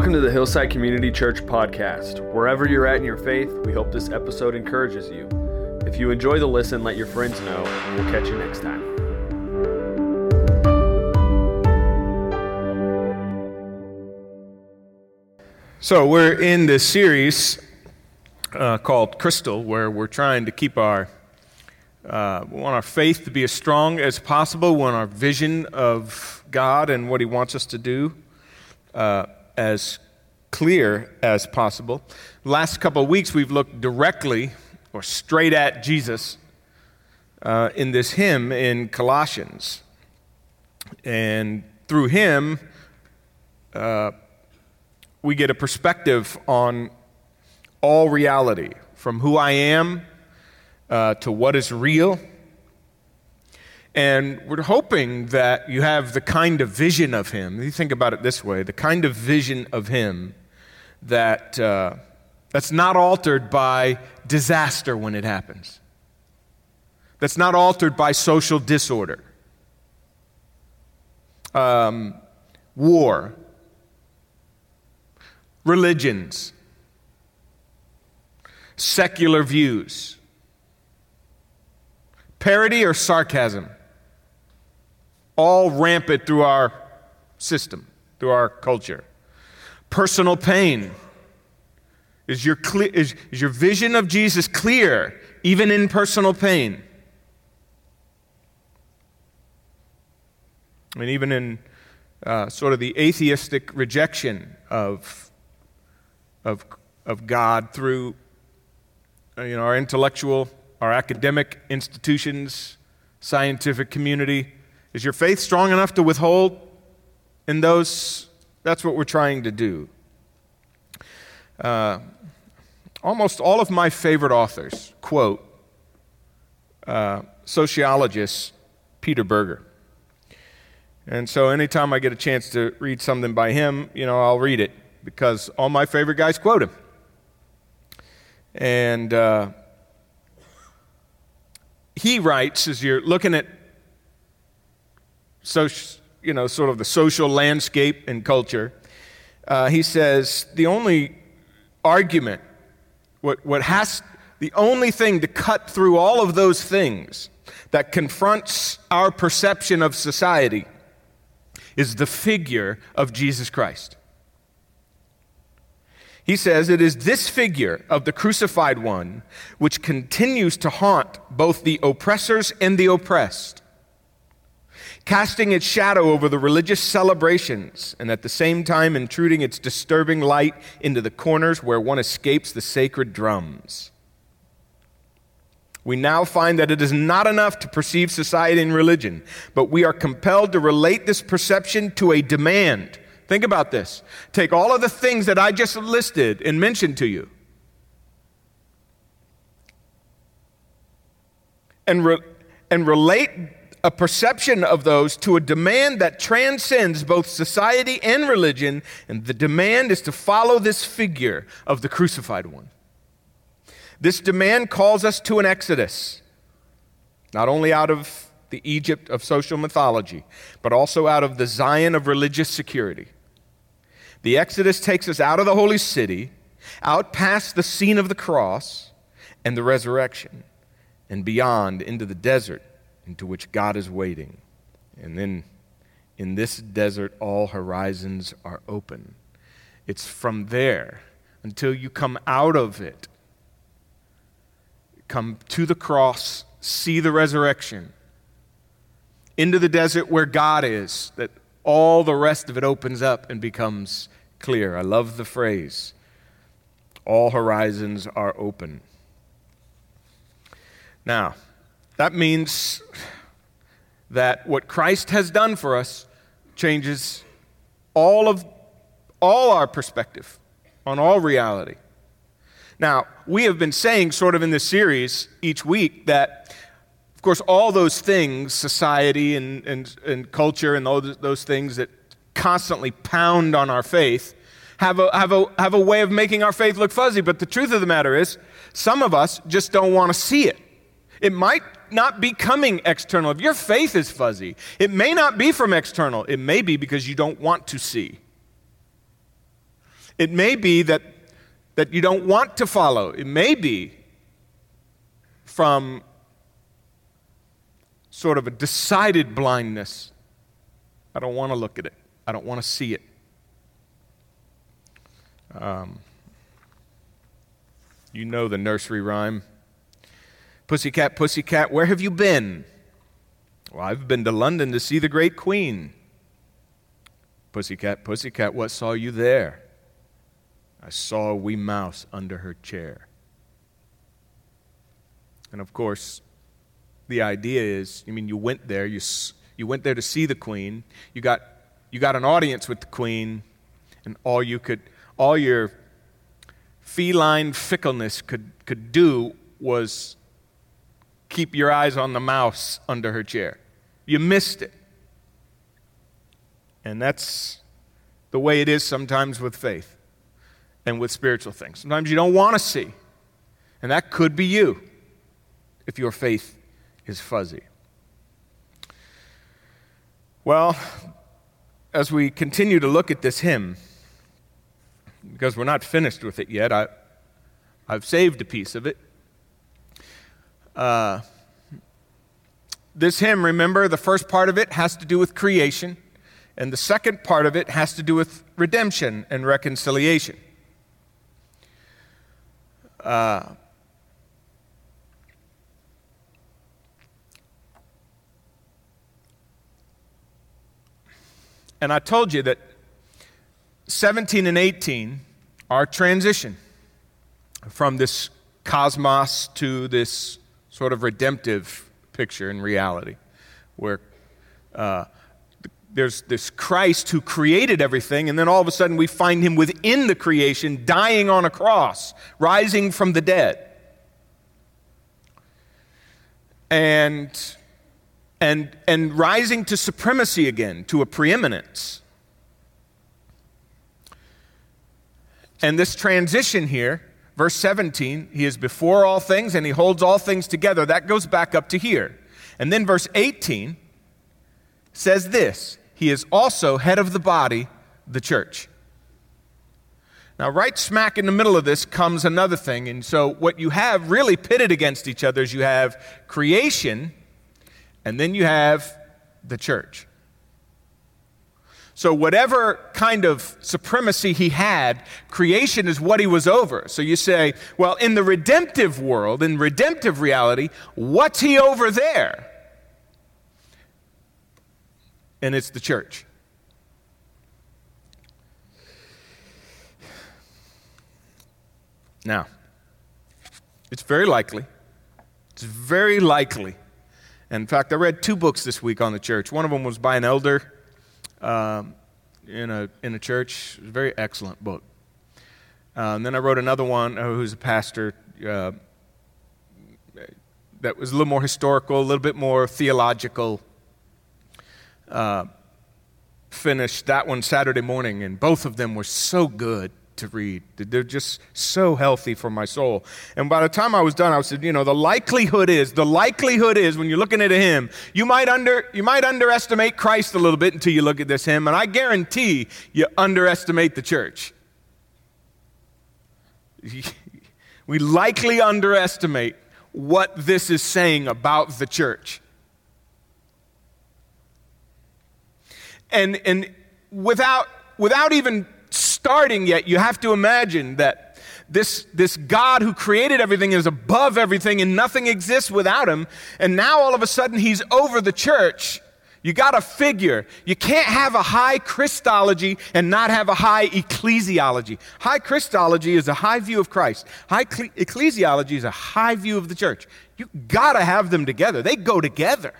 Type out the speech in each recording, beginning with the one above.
Welcome to the Hillside Community Church podcast. Wherever you're at in your faith, we hope this episode encourages you. If you enjoy the listen, let your friends know, and we'll catch you next time. So, we're in this series uh, called Crystal, where we're trying to keep our uh, we want our faith to be as strong as possible. We want our vision of God and what He wants us to do uh, as clear as possible. Last couple of weeks, we've looked directly or straight at Jesus uh, in this hymn in Colossians. And through him, uh, we get a perspective on all reality from who I am uh, to what is real. And we're hoping that you have the kind of vision of Him. You think about it this way the kind of vision of Him that, uh, that's not altered by disaster when it happens, that's not altered by social disorder, um, war, religions, secular views, parody or sarcasm all rampant through our system, through our culture. Personal pain. Is your, is, is your vision of Jesus clear, even in personal pain? Mean, even in uh, sort of the atheistic rejection of, of, of God through uh, you know, our intellectual, our academic institutions, scientific community, is your faith strong enough to withhold in those? That's what we're trying to do. Uh, almost all of my favorite authors quote uh, sociologist Peter Berger. And so anytime I get a chance to read something by him, you know, I'll read it because all my favorite guys quote him. And uh, he writes, as you're looking at so, you know, sort of the social landscape and culture, uh, he says the only argument, what, what has, the only thing to cut through all of those things that confronts our perception of society is the figure of Jesus Christ. He says it is this figure of the crucified one which continues to haunt both the oppressors and the oppressed casting its shadow over the religious celebrations and at the same time intruding its disturbing light into the corners where one escapes the sacred drums. We now find that it is not enough to perceive society and religion, but we are compelled to relate this perception to a demand. Think about this. Take all of the things that I just listed and mentioned to you. And, re- and relate a perception of those to a demand that transcends both society and religion, and the demand is to follow this figure of the crucified one. This demand calls us to an exodus, not only out of the Egypt of social mythology, but also out of the Zion of religious security. The exodus takes us out of the holy city, out past the scene of the cross and the resurrection, and beyond into the desert into which God is waiting. And then in this desert, all horizons are open. It's from there until you come out of it, come to the cross, see the resurrection, into the desert where God is, that all the rest of it opens up and becomes clear. I love the phrase all horizons are open. Now, that means that what Christ has done for us changes all of all our perspective on all reality. Now, we have been saying sort of in this series each week that of course all those things, society and, and, and culture and those, those things that constantly pound on our faith, have a, have, a, have a way of making our faith look fuzzy. But the truth of the matter is, some of us just don't want to see it. It might not be coming external. If your faith is fuzzy, it may not be from external. It may be because you don't want to see. It may be that, that you don't want to follow. It may be from sort of a decided blindness. I don't want to look at it, I don't want to see it. Um, you know the nursery rhyme. Pussycat, pussycat, where have you been? Well, I've been to London to see the great queen. Pussycat, pussycat, what saw you there? I saw a wee mouse under her chair. And of course, the idea is I mean, you went there, you, you went there to see the queen, you got, you got an audience with the queen, and all you could, all your feline fickleness could, could do was keep your eyes on the mouse under her chair. You missed it. And that's the way it is sometimes with faith and with spiritual things. Sometimes you don't want to see. And that could be you if your faith is fuzzy. Well, as we continue to look at this hymn, because we're not finished with it yet, I, I've saved a piece of it. Uh, this hymn, remember, the first part of it has to do with creation, and the second part of it has to do with redemption and reconciliation. Uh, and I told you that 17 and 18 are transition from this cosmos to this sort of redemptive picture in reality, where uh, there's this Christ who created everything, and then all of a sudden we find him within the creation, dying on a cross, rising from the dead. And, and, and rising to supremacy again, to a preeminence. And this transition here, verse 17, he is before all things and he holds all things together. That goes back up to here. And then verse 18 says this He is also head of the body, the church. Now, right smack in the middle of this comes another thing. And so, what you have really pitted against each other is you have creation, and then you have the church. So, whatever kind of supremacy he had, creation is what he was over. So, you say, well, in the redemptive world, in redemptive reality, what's he over there? And it's the church. Now, it's very likely, it's very likely. In fact, I read two books this week on the church. One of them was by an elder um, in, a, in a church. A very excellent book. Uh, and then I wrote another one uh, who's a pastor uh, that was a little more historical, a little bit more theological. Uh, finished that one Saturday morning, and both of them were so good to read. They're just so healthy for my soul. And by the time I was done, I said, you know, the likelihood is, the likelihood is when you're looking at a hymn, you might under you might underestimate Christ a little bit until you look at this hymn, and I guarantee you underestimate the church. We likely underestimate what this is saying about the church. And and without without even starting yet, you have to imagine that this, this God who created everything is above everything and nothing exists without him. And now all of a sudden he's over the church. You got to figure, you can't have a high Christology and not have a high ecclesiology. High Christology is a high view of Christ. High ecclesiology is a high view of the church. You got to have them together. They go together.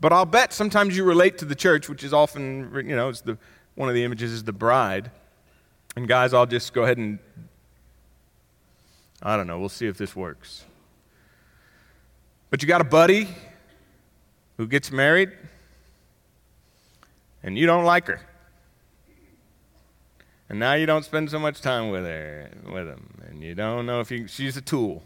But I'll bet sometimes you relate to the church, which is often, you know, the, one of the images is the bride. And guys, I'll just go ahead and, I don't know, we'll see if this works. But you got a buddy who gets married, and you don't like her. And now you don't spend so much time with her, with him, and you don't know if you, she's a tool.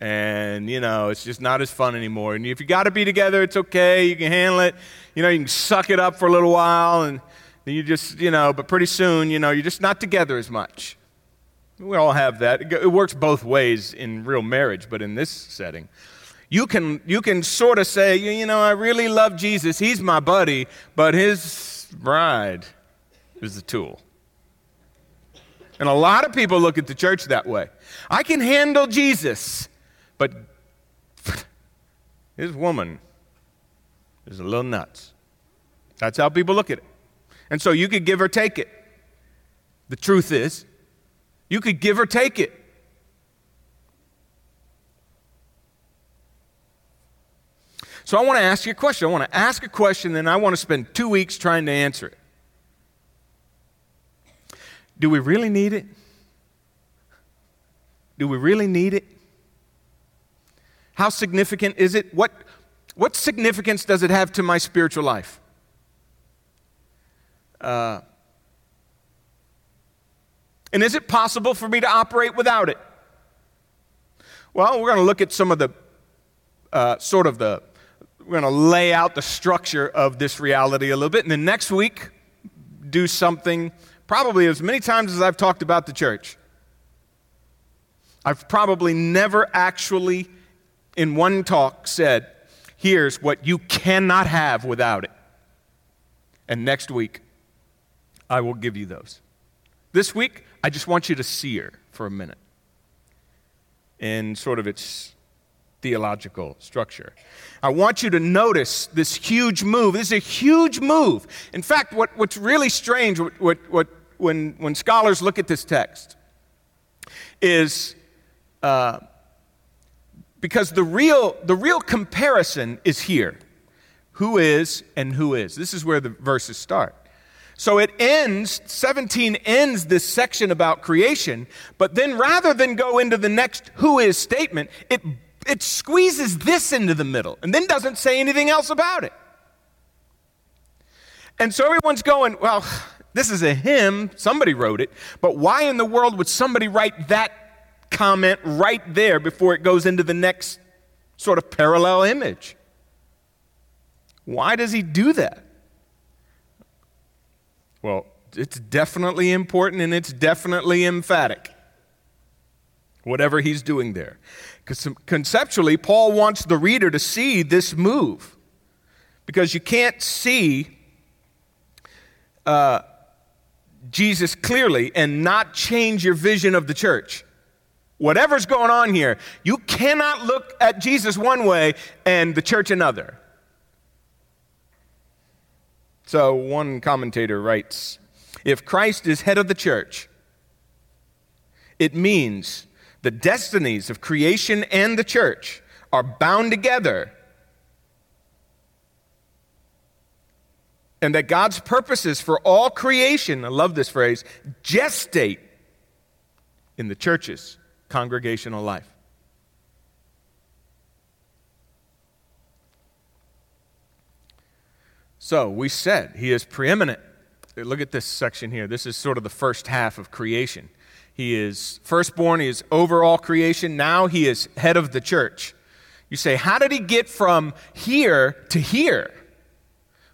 And, you know, it's just not as fun anymore. And if you got to be together, it's okay. You can handle it. You know, you can suck it up for a little while and then you just, you know, but pretty soon, you know, you're just not together as much. We all have that. It works both ways in real marriage, but in this setting, you can, you can sort of say, you know, I really love Jesus. He's my buddy, but his bride is the tool. And a lot of people look at the church that way. I can handle Jesus, but his woman is a little nuts. That's how people look at it. And so you could give or take it. The truth is, you could give or take it. So I want to ask you a question. I want to ask a question, and I want to spend two weeks trying to answer it. Do we really need it? Do we really need it? How significant is it? What, what significance does it have to my spiritual life? Uh, and is it possible for me to operate without it? Well, we're going to look at some of the uh, sort of the, we're going to lay out the structure of this reality a little bit. And then next week, do something probably as many times as I've talked about the church. I've probably never actually, in one talk, said, here's what you cannot have without it. And next week, I will give you those. This week, I just want you to see her for a minute in sort of its theological structure. I want you to notice this huge move. This is a huge move. In fact, what, what's really strange, what, what, what when, when scholars look at this text is uh, because the real, the real comparison is here who is and who is. This is where the verses start. So it ends, 17 ends this section about creation, but then rather than go into the next who is statement, it, it squeezes this into the middle and then doesn't say anything else about it. And so everyone's going, well, this is a hymn, somebody wrote it, but why in the world would somebody write that comment right there before it goes into the next sort of parallel image? Why does he do that? Well, it's definitely important and it's definitely emphatic. Whatever he's doing there. Because conceptually, Paul wants the reader to see this move. Because you can't see uh, Jesus clearly and not change your vision of the church. Whatever's going on here, you cannot look at Jesus one way and the church another. So, one commentator writes If Christ is head of the church, it means the destinies of creation and the church are bound together and that God's purposes for all creation, I love this phrase, gestate in the church's congregational life. So we said he is preeminent. Look at this section here. This is sort of the first half of creation. He is firstborn, he is over all creation. Now he is head of the church. You say, how did he get from here to here?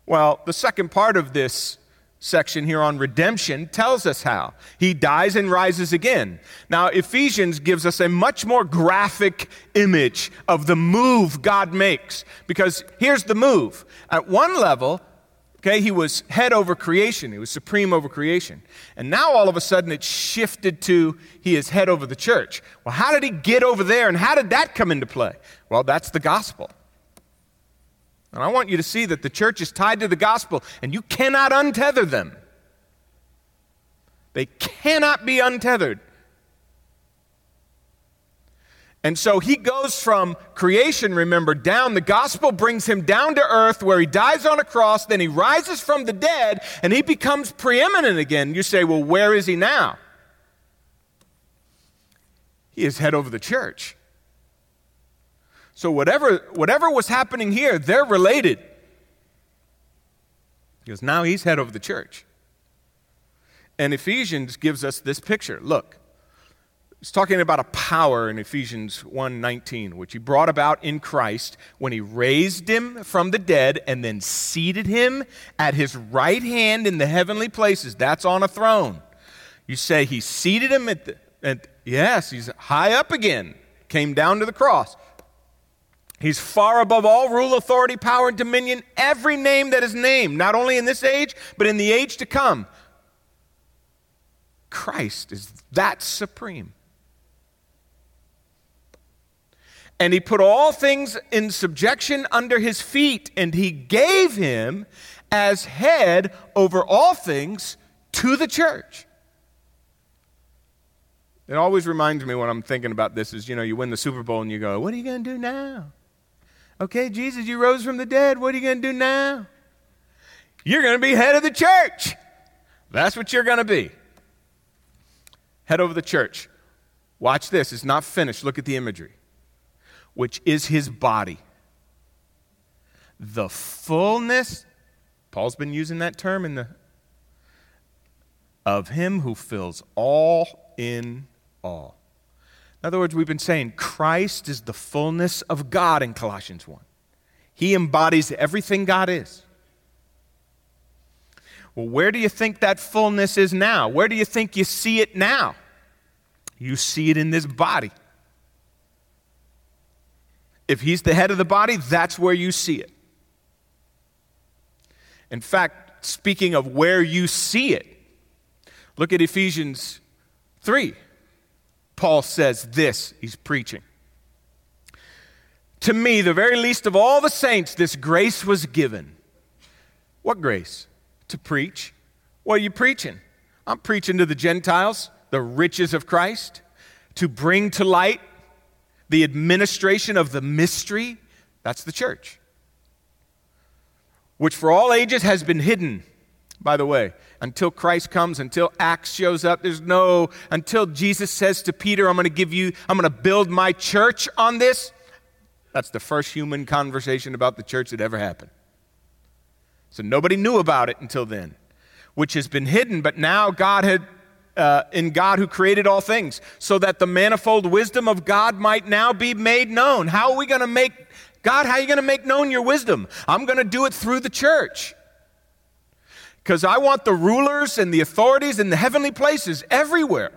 Well, the second part of this section here on redemption tells us how. He dies and rises again. Now, Ephesians gives us a much more graphic image of the move God makes because here's the move. At one level, okay, he was head over creation, he was supreme over creation. And now all of a sudden it's shifted to he is head over the church. Well, how did he get over there and how did that come into play? Well, that's the gospel. And I want you to see that the church is tied to the gospel, and you cannot untether them. They cannot be untethered. And so he goes from creation, remember, down. The gospel brings him down to earth where he dies on a cross, then he rises from the dead, and he becomes preeminent again. You say, well, where is he now? He is head over the church. So whatever, whatever was happening here, they're related. Because now he's head of the church. And Ephesians gives us this picture. Look, He's talking about a power in Ephesians 1:19, which he brought about in Christ when he raised him from the dead and then seated him at his right hand in the heavenly places. That's on a throne. You say he seated him at the at, yes, he's high up again. Came down to the cross. He's far above all rule, authority, power, and dominion, every name that is named, not only in this age, but in the age to come. Christ is that supreme. And he put all things in subjection under his feet, and he gave him as head over all things to the church. It always reminds me when I'm thinking about this is, you know, you win the Super Bowl and you go, what are you going to do now? Okay, Jesus, you rose from the dead. What are you going to do now? You're going to be head of the church. That's what you're going to be. Head over the church. Watch this. It's not finished. Look at the imagery which is his body. The fullness, Paul's been using that term in the of him who fills all in all. In other words, we've been saying Christ is the fullness of God in Colossians 1. He embodies everything God is. Well, where do you think that fullness is now? Where do you think you see it now? You see it in this body. If he's the head of the body, that's where you see it. In fact, speaking of where you see it, look at Ephesians 3. Paul says this, he's preaching. To me, the very least of all the saints, this grace was given. What grace? To preach. What are you preaching? I'm preaching to the Gentiles the riches of Christ, to bring to light the administration of the mystery, that's the church, which for all ages has been hidden, by the way, until Christ comes, until Acts shows up. There's no, until Jesus says to Peter, I'm going to give you, I'm going to build my church on this. That's the first human conversation about the church that ever happened. So nobody knew about it until then, which has been hidden, but now God had uh, in God who created all things, so that the manifold wisdom of God might now be made known. How are we going to make, God, how are you going to make known your wisdom? I'm going to do it through the church. Because I want the rulers and the authorities in the heavenly places everywhere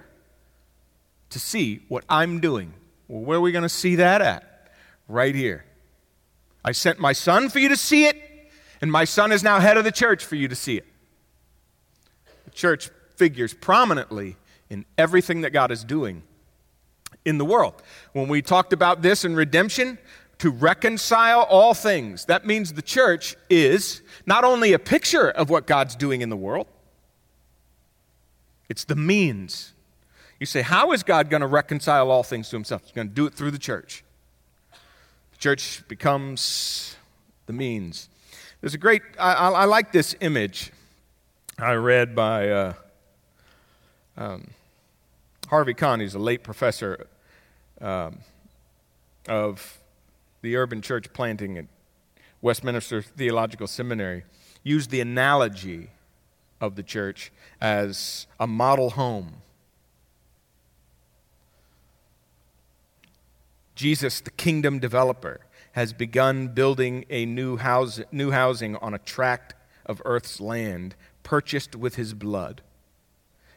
to see what I'm doing. Well, where are we going to see that at? Right here. I sent my son for you to see it, and my son is now head of the church for you to see it. The church figures prominently in everything that God is doing in the world. When we talked about this in redemption, to reconcile all things, that means the church is not only a picture of what God's doing in the world, it's the means. You say, How is God going to reconcile all things to himself? He's going to do it through the church. The church becomes the means. There's a great, I, I, I like this image I read by. Uh, um, Harvey Conn, he's a late professor um, of the urban church planting at Westminster Theological Seminary, used the analogy of the church as a model home. Jesus, the kingdom developer, has begun building a new, house, new housing on a tract of earth's land purchased with his blood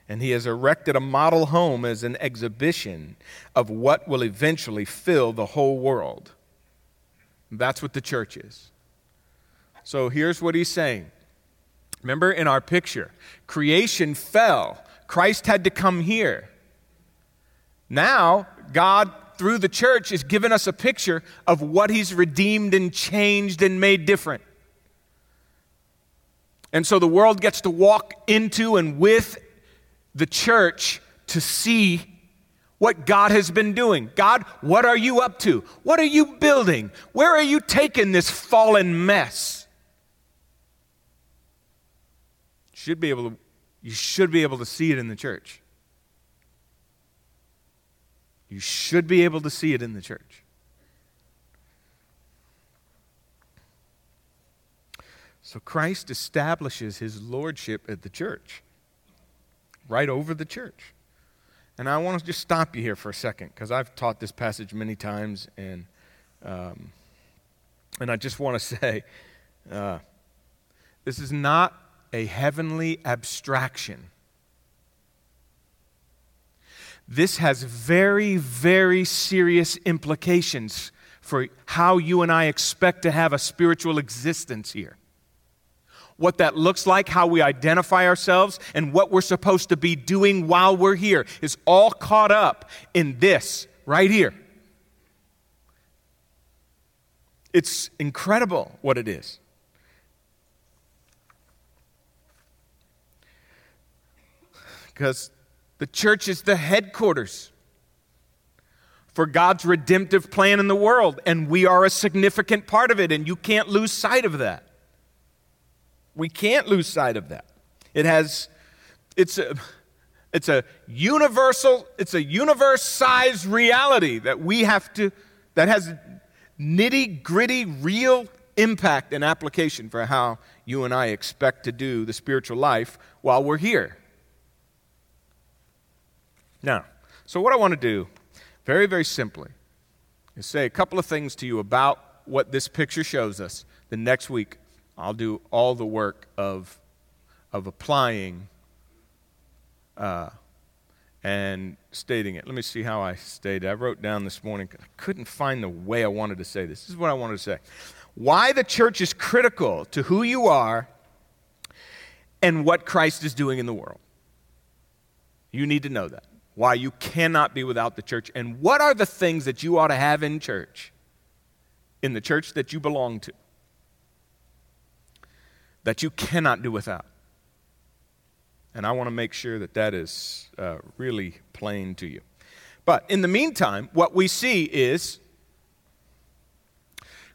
and he has erected a model home as an exhibition of what will eventually fill the whole world. That's what the church is. So here's what he's saying. Remember in our picture, creation fell. Christ had to come here. Now, God, through the church, is giving us a picture of what he's redeemed and changed and made different. And so the world gets to walk into and with the church to see what God has been doing. God, what are you up to? What are you building? Where are you taking this fallen mess? Should be able to, you should be able to see it in the church. You should be able to see it in the church. So Christ establishes his lordship at the church right over the church. And I want to just stop you here for a second because I've taught this passage many times, and, um, and I just want to say uh, this is not a heavenly abstraction. This has very, very serious implications for how you and I expect to have a spiritual existence here. What that looks like, how we identify ourselves, and what we're supposed to be doing while we're here is all caught up in this right here. It's incredible what it is. Because the church is the headquarters for God's redemptive plan in the world, and we are a significant part of it, and you can't lose sight of that. We can't lose sight of that. It has, it's a, it's a universal, it's a universe sized reality that we have to, that has nitty gritty, real impact and application for how you and I expect to do the spiritual life while we're here. Now, so what I want to do, very, very simply, is say a couple of things to you about what this picture shows us. The next week, I'll do all the work of, of applying uh, and stating it. Let me see how I stated. I wrote down this morning. I couldn't find the way I wanted to say this. This is what I wanted to say. Why the church is critical to who you are and what Christ is doing in the world. You need to know that why you cannot be without the church, and what are the things that you ought to have in church, in the church that you belong to, that you cannot do without. And I want to make sure that that is uh, really plain to you. But in the meantime, what we see is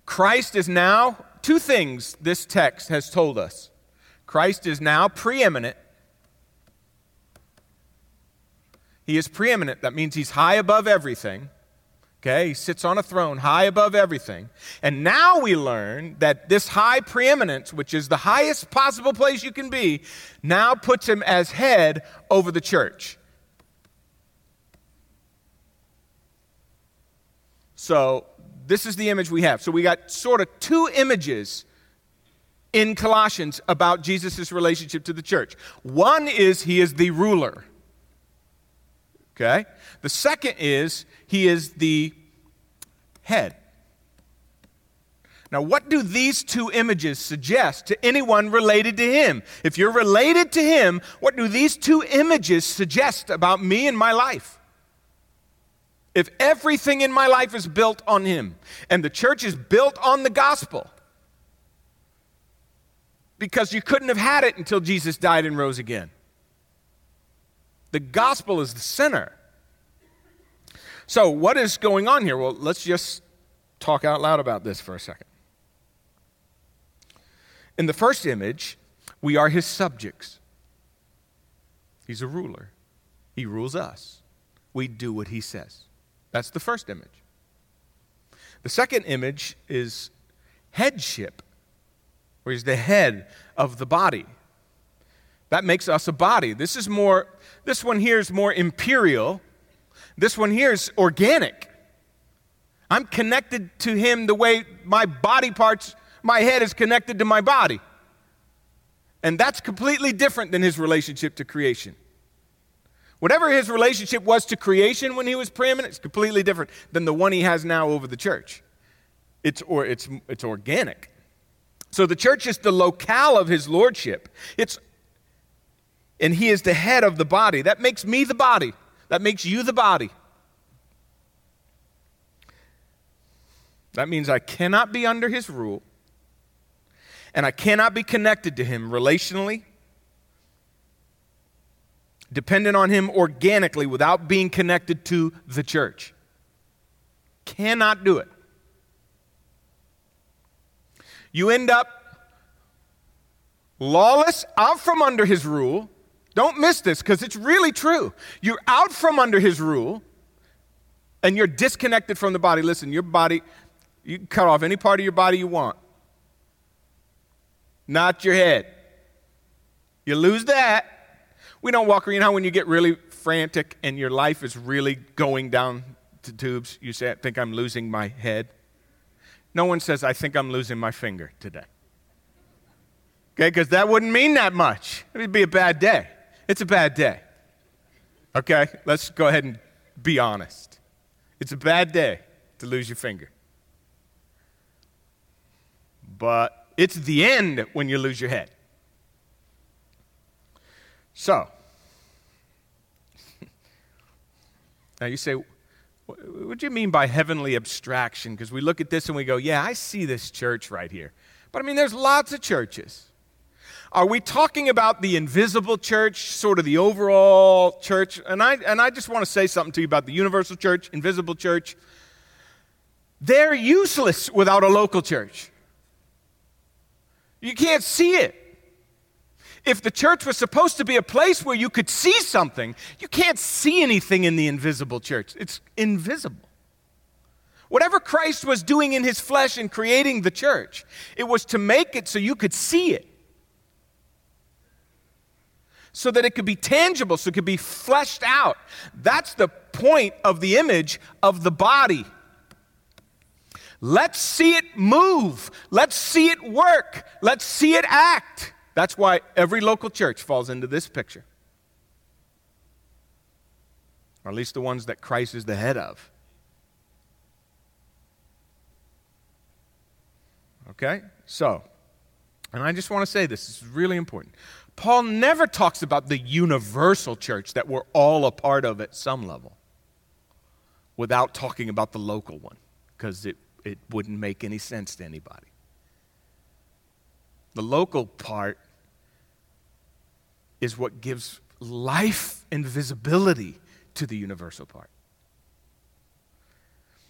Christ is now, two things this text has told us. Christ is now preeminent He is preeminent. That means he's high above everything. Okay, he sits on a throne high above everything. And now we learn that this high preeminence, which is the highest possible place you can be, now puts him as head over the church. So, this is the image we have. So, we got sort of two images in Colossians about Jesus' relationship to the church. One is he is the ruler. Okay? The second is he is the head. Now, what do these two images suggest to anyone related to him? If you're related to him, what do these two images suggest about me and my life? If everything in my life is built on him and the church is built on the gospel, because you couldn't have had it until Jesus died and rose again. The gospel is the center. So, what is going on here? Well, let's just talk out loud about this for a second. In the first image, we are his subjects. He's a ruler, he rules us. We do what he says. That's the first image. The second image is headship, where he's the head of the body. That makes us a body. This is more this one here is more imperial. This one here is organic. I'm connected to him the way my body parts, my head is connected to my body. And that's completely different than his relationship to creation. Whatever his relationship was to creation when he was preeminent, it's completely different than the one he has now over the church. It's, or, it's, it's organic. So the church is the locale of his lordship. It's and he is the head of the body. That makes me the body. That makes you the body. That means I cannot be under his rule, and I cannot be connected to him relationally, dependent on him organically without being connected to the church. Cannot do it. You end up lawless, out from under his rule, don't miss this because it's really true. You're out from under his rule and you're disconnected from the body. Listen, your body, you can cut off any part of your body you want, not your head. You lose that. We don't walk around, you know, when you get really frantic and your life is really going down to tubes, you say, I think I'm losing my head. No one says, I think I'm losing my finger today. Okay, because that wouldn't mean that much. It would be a bad day. It's a bad day. Okay, let's go ahead and be honest. It's a bad day to lose your finger. But it's the end when you lose your head. So, now you say, what do you mean by heavenly abstraction? Because we look at this and we go, yeah, I see this church right here. But I mean, there's lots of churches. Are we talking about the invisible church, sort of the overall church? And I, and I just want to say something to you about the universal church, invisible church. They're useless without a local church. You can't see it. If the church was supposed to be a place where you could see something, you can't see anything in the invisible church. It's invisible. Whatever Christ was doing in his flesh in creating the church, it was to make it so you could see it. So that it could be tangible, so it could be fleshed out. That's the point of the image of the body. Let's see it move. Let's see it work. Let's see it act. That's why every local church falls into this picture. Or at least the ones that Christ is the head of. Okay? So, and I just want to say this, this is really important. Paul never talks about the universal church that we're all a part of at some level without talking about the local one, because it, it wouldn't make any sense to anybody. The local part is what gives life and visibility to the universal part.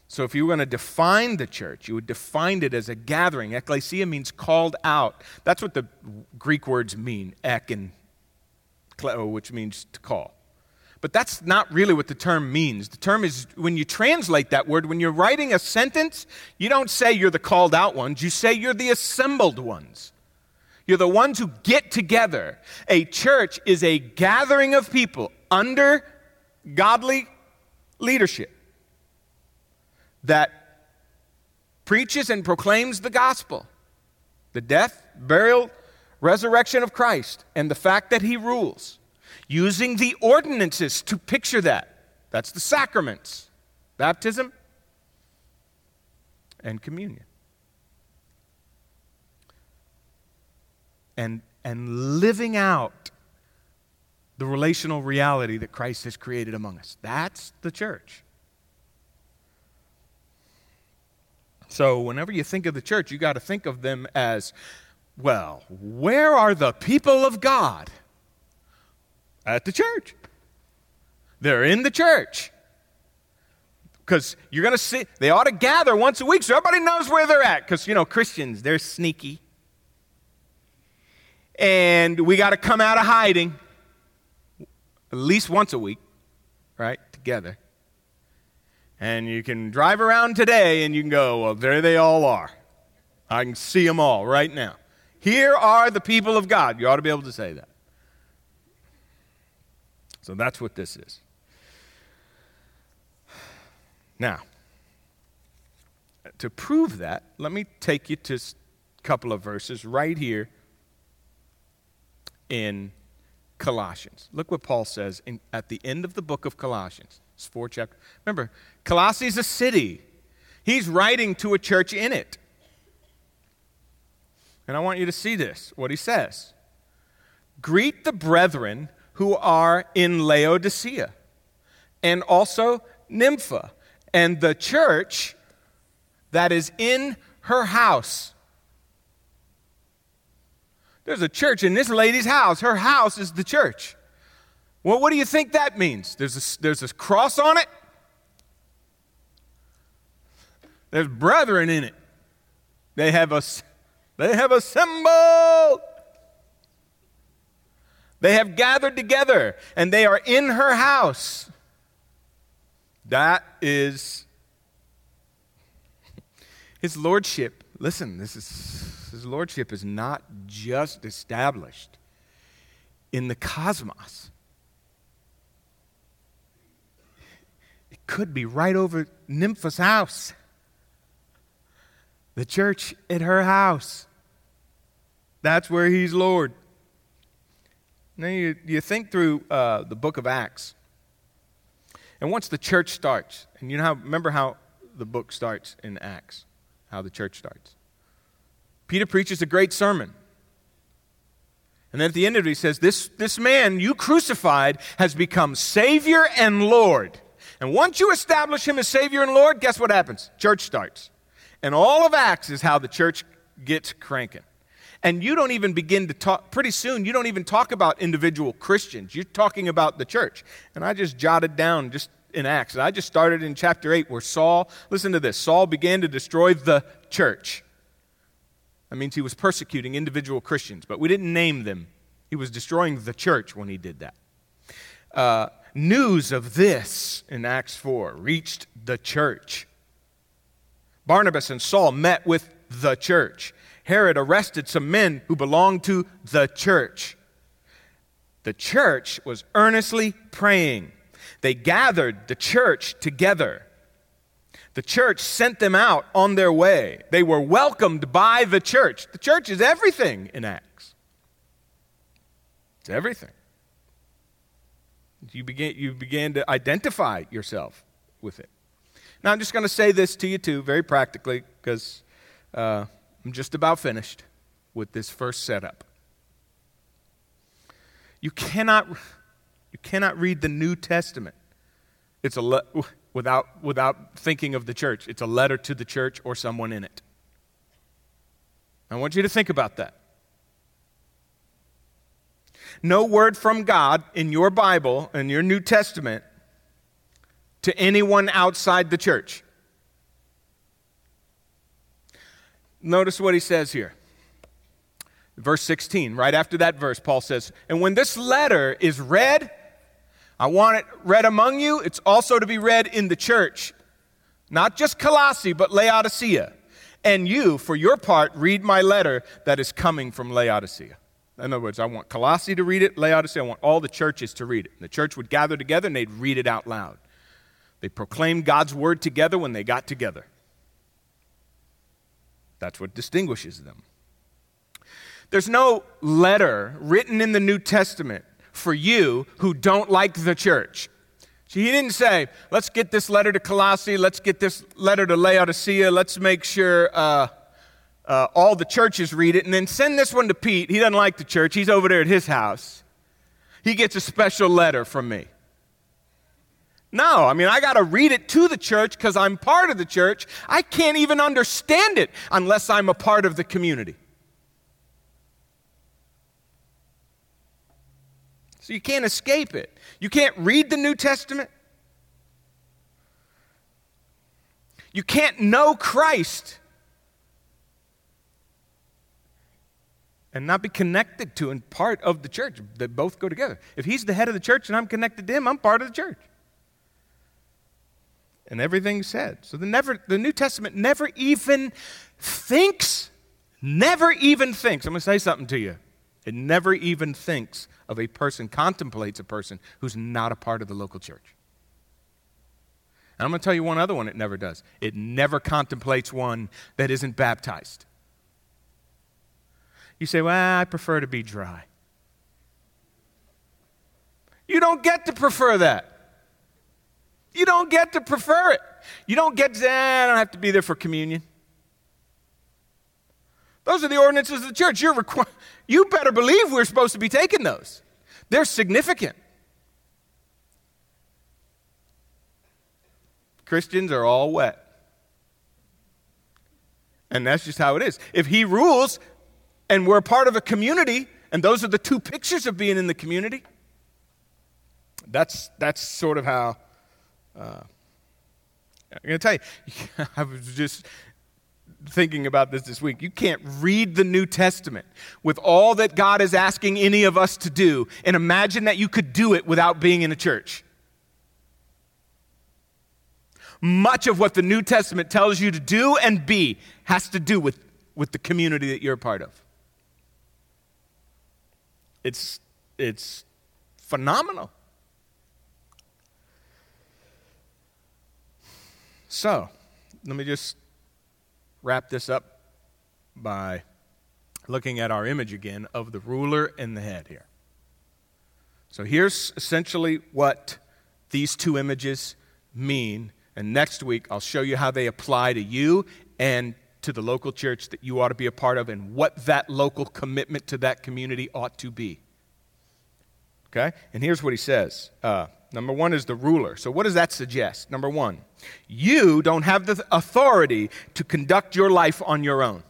So, if you were going to define the church, you would define it as a gathering. Ecclesia means called out. That's what the Greek words mean, ek and kleo, which means to call. But that's not really what the term means. The term is when you translate that word, when you're writing a sentence, you don't say you're the called out ones, you say you're the assembled ones. You're the ones who get together. A church is a gathering of people under godly leadership that preaches and proclaims the gospel the death, burial, resurrection of Christ, and the fact that he rules, using the ordinances to picture that. That's the sacraments baptism and communion. and, and living out the relational reality that Christ has created among us. That's the church. So, whenever you think of the church, you got to think of them as well, where are the people of God? At the church. They're in the church. Because you're going to see, they ought to gather once a week so everybody knows where they're at. Because, you know, Christians, they're sneaky and we got to come out of hiding at least once a week, right? Together. And you can drive around today and you can go, well, there they all are. I can see them all right now. Here are the people of God. You ought to be able to say that. So that's what this is. Now, to prove that, let me take you to a couple of verses right here in Colossians. Look what Paul says in, at the end of the book of Colossians. It's four chapters. Remember, Colossae is a city. He's writing to a church in it. And I want you to see this, what he says. Greet the brethren who are in Laodicea and also Nympha and the church that is in her house. There's a church in this lady's house. Her house is the church. Well, what do you think that means? There's a, there's a cross on it, there's brethren in it. They have a, they have a symbol. They have gathered together and they are in her house. That is his lordship. Listen, this is his lordship is not just established in the cosmos, could be right over Nympha's house. The church at her house. That's where he's Lord. Now you, you think through uh, the book of Acts. And once the church starts, and you know how, remember how the book starts in Acts, how the church starts. Peter preaches a great sermon. And then at the end of it, he says, This, this man you crucified has become Savior and Lord. And once you establish him as Savior and Lord, guess what happens? Church starts. And all of Acts is how the church gets cranking. And you don't even begin to talk, pretty soon, you don't even talk about individual Christians. You're talking about the church. And I just jotted down just in Acts. And I just started in chapter 8 where Saul, listen to this, Saul began to destroy the church. That means he was persecuting individual Christians, but we didn't name them. He was destroying the church when he did that. Uh, news of this in Acts 4 reached the church. Barnabas and Saul met with the church. Herod arrested some men who belonged to the church. The church was earnestly praying. They gathered the church together. The church sent them out on their way. They were welcomed by the church. The church is everything in Acts. It's everything. You began, you began to identify yourself with it. Now, I'm just going to say this to you, too, very practically, because uh, I'm just about finished with this first setup. You cannot, you cannot read the New Testament it's a le- without, without thinking of the church. It's a letter to the church or someone in it. I want you to think about that. No word from God in your Bible, in your New Testament, to anyone outside the church. Notice what he says here. Verse 16, right after that verse, Paul says, And when this letter is read, I want it read among you. It's also to be read in the church. Not just Colossae, but Laodicea. And you, for your part, read my letter that is coming from Laodicea. In other words, I want Colossae to read it, Laodicea, I want all the churches to read it. And the church would gather together and they'd read it out loud. They proclaimed God's word together when they got together. That's what distinguishes them. There's no letter written in the New Testament for you who don't like the church. See, he didn't say, let's get this letter to Colossae, let's get this letter to Laodicea, let's make sure uh, uh, all the churches read it, and then send this one to Pete. He doesn't like the church, he's over there at his house. He gets a special letter from me. No, I mean, I got to read it to the church because I'm part of the church. I can't even understand it unless I'm a part of the community. So you can't escape it. You can't read the New Testament. You can't know Christ and not be connected to and part of the church. They both go together. If he's the head of the church and I'm connected to him, I'm part of the church. And everything's said. So the, never, the New Testament never even thinks, never even thinks. I'm going to say something to you. It never even thinks of a person, contemplates a person who's not a part of the local church. And I'm going to tell you one other one it never does. It never contemplates one that isn't baptized. You say, well, I prefer to be dry. You don't get to prefer that. You don't get to prefer it. You don't get to eh, I don't have to be there for communion. Those are the ordinances of the church. You're requ- you better believe we're supposed to be taking those. They're significant. Christians are all wet. And that's just how it is. If he rules and we're part of a community, and those are the two pictures of being in the community, that's, that's sort of how. Uh, I'm going to tell you, I was just thinking about this this week. You can't read the New Testament with all that God is asking any of us to do and imagine that you could do it without being in a church. Much of what the New Testament tells you to do and be has to do with, with the community that you're a part of. It's, it's phenomenal. So, let me just wrap this up by looking at our image again of the ruler and the head here. So, here's essentially what these two images mean. And next week, I'll show you how they apply to you and to the local church that you ought to be a part of and what that local commitment to that community ought to be. Okay? And here's what he says. Uh, number one is the ruler. So, what does that suggest? Number one, you don't have the authority to conduct your life on your own.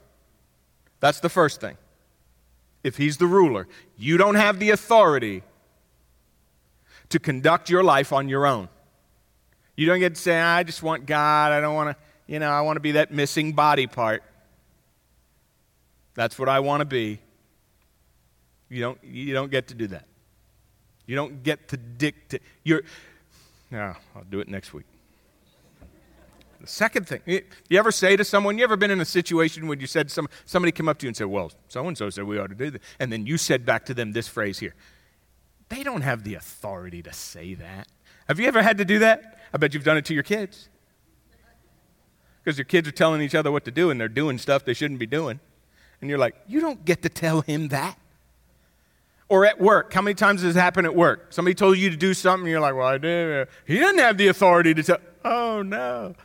That's the first thing. If he's the ruler, you don't have the authority to conduct your life on your own. You don't get to say, I just want God. I don't want to, you know, I want to be that missing body part. That's what I want to be. You don't, you don't get to do that. You don't get to dictate. You're, no, I'll do it next week. The second thing, you ever say to someone, you ever been in a situation when you said some, somebody came up to you and said, well, so and so said we ought to do this. And then you said back to them this phrase here they don't have the authority to say that. Have you ever had to do that? I bet you've done it to your kids. Because your kids are telling each other what to do and they're doing stuff they shouldn't be doing. And you're like, you don't get to tell him that. Or at work. How many times has this happened at work? Somebody told you to do something, and you're like, well, I did. He doesn't have the authority to tell. Oh, no.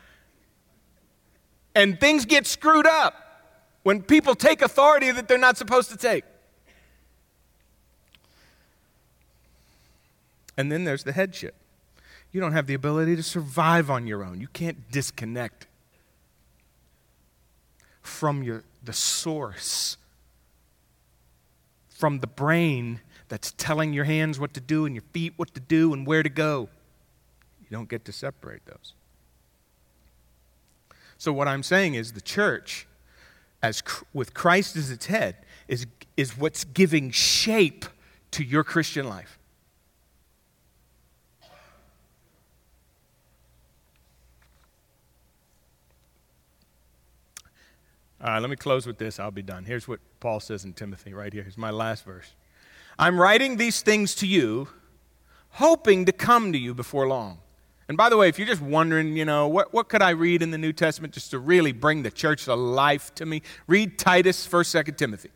And things get screwed up when people take authority that they're not supposed to take. And then there's the headship. You don't have the ability to survive on your own. You can't disconnect from your, the source, from the brain that's telling your hands what to do and your feet what to do and where to go. You don't get to separate those. So, what I'm saying is the church, as, with Christ as its head, is, is what's giving shape to your Christian life. Right, let me close with this. I'll be done. Here's what Paul says in Timothy right here. Here's my last verse. I'm writing these things to you, hoping to come to you before long. And by the way, if you're just wondering, you know, what, what could I read in the New Testament just to really bring the church to life to me? Read Titus, 1st, 2nd Timothy,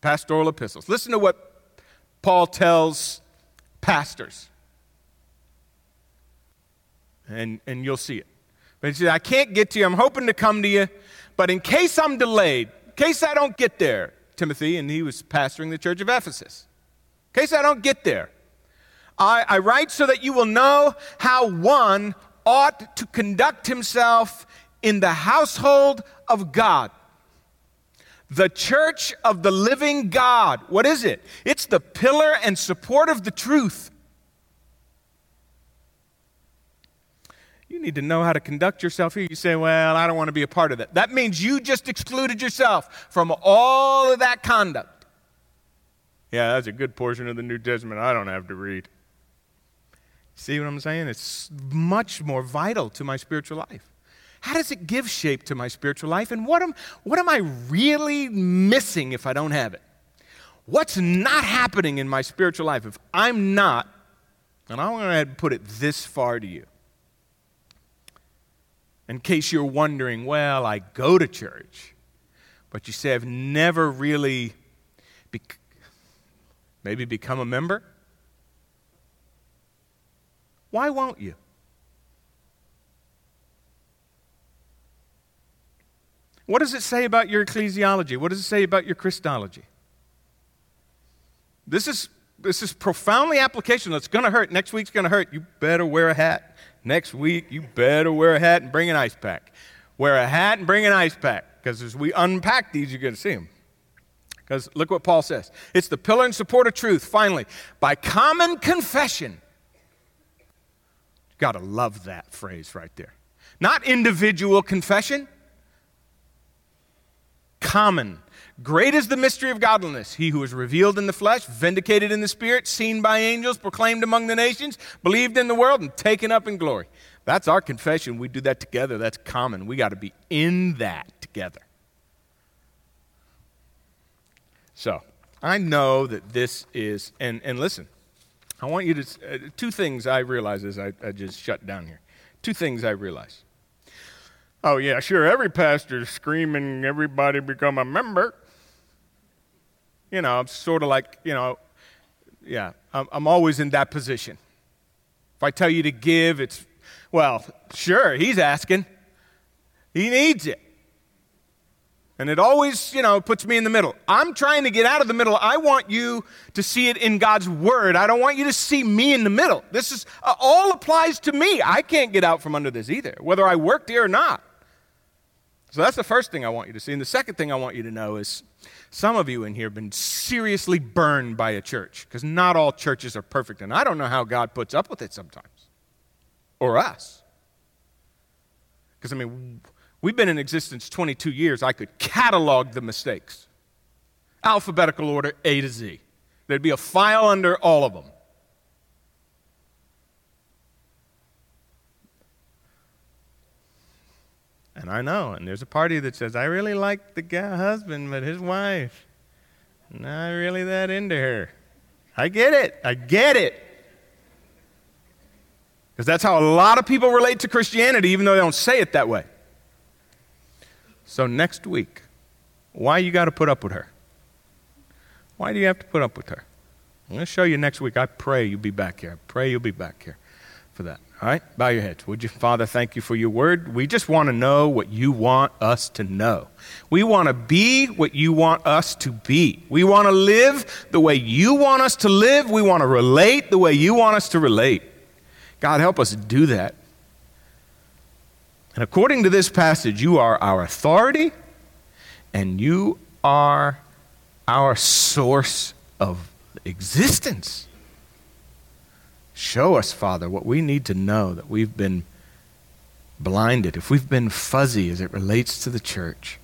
pastoral epistles. Listen to what Paul tells pastors. And, and you'll see it. But he said, I can't get to you. I'm hoping to come to you but in case I'm delayed, in case I don't get there, Timothy, and he was pastoring the church of Ephesus, in case I don't get there, I, I write so that you will know how one ought to conduct himself in the household of God. The church of the living God. What is it? It's the pillar and support of the truth. Need to know how to conduct yourself here. You say, Well, I don't want to be a part of that. That means you just excluded yourself from all of that conduct. Yeah, that's a good portion of the New Testament I don't have to read. See what I'm saying? It's much more vital to my spiritual life. How does it give shape to my spiritual life? And what am, what am I really missing if I don't have it? What's not happening in my spiritual life if I'm not, and I'm going to put it this far to you in case you're wondering, well, I go to church, but you say, I've never really maybe become a member. Why won't you? What does it say about your ecclesiology? What does it say about your Christology? This is, this is profoundly applicational. It's going to hurt. Next week's going to hurt. You better wear a hat. Next week, you better wear a hat and bring an ice pack. Wear a hat and bring an ice pack, because as we unpack these, you're going to see them. Because look what Paul says it's the pillar and support of truth, finally, by common confession. Got to love that phrase right there. Not individual confession, common Great is the mystery of godliness. He who is revealed in the flesh, vindicated in the spirit, seen by angels, proclaimed among the nations, believed in the world, and taken up in glory. That's our confession. We do that together. That's common. We got to be in that together. So, I know that this is, and, and listen, I want you to, uh, two things I realize as I, I just shut down here. Two things I realize. Oh, yeah, sure, every pastor's screaming, everybody become a member. You know, I'm sort of like, you know, yeah, I'm, I'm always in that position. If I tell you to give, it's, well, sure, he's asking. He needs it. And it always, you know, puts me in the middle. I'm trying to get out of the middle. I want you to see it in God's word. I don't want you to see me in the middle. This is uh, all applies to me. I can't get out from under this either, whether I worked here or not. So that's the first thing I want you to see. And the second thing I want you to know is some of you in here have been seriously burned by a church because not all churches are perfect. And I don't know how God puts up with it sometimes or us. Because, I mean, We've been in existence 22 years. I could catalog the mistakes. Alphabetical order A to Z. There'd be a file under all of them. And I know, and there's a party that says, I really like the guy husband, but his wife, not really that into her. I get it. I get it. Because that's how a lot of people relate to Christianity, even though they don't say it that way. So next week, why you got to put up with her? Why do you have to put up with her? I'm going to show you next week. I pray you'll be back here. I pray you'll be back here for that. All right? Bow your heads. Would you, Father, thank you for your word. We just want to know what you want us to know. We want to be what you want us to be. We want to live the way you want us to live. We want to relate the way you want us to relate. God, help us do that. And according to this passage, you are our authority and you are our source of existence. Show us, Father, what we need to know that we've been blinded, if we've been fuzzy as it relates to the church.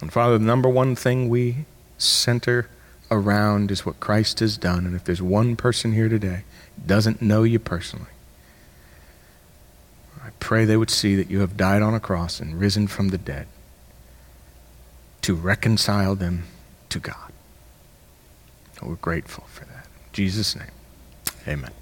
And Father, the number one thing we center around is what Christ has done. And if there's one person here today doesn't know you personally, I pray they would see that you have died on a cross and risen from the dead to reconcile them to God. We're grateful for that. In Jesus' name, amen.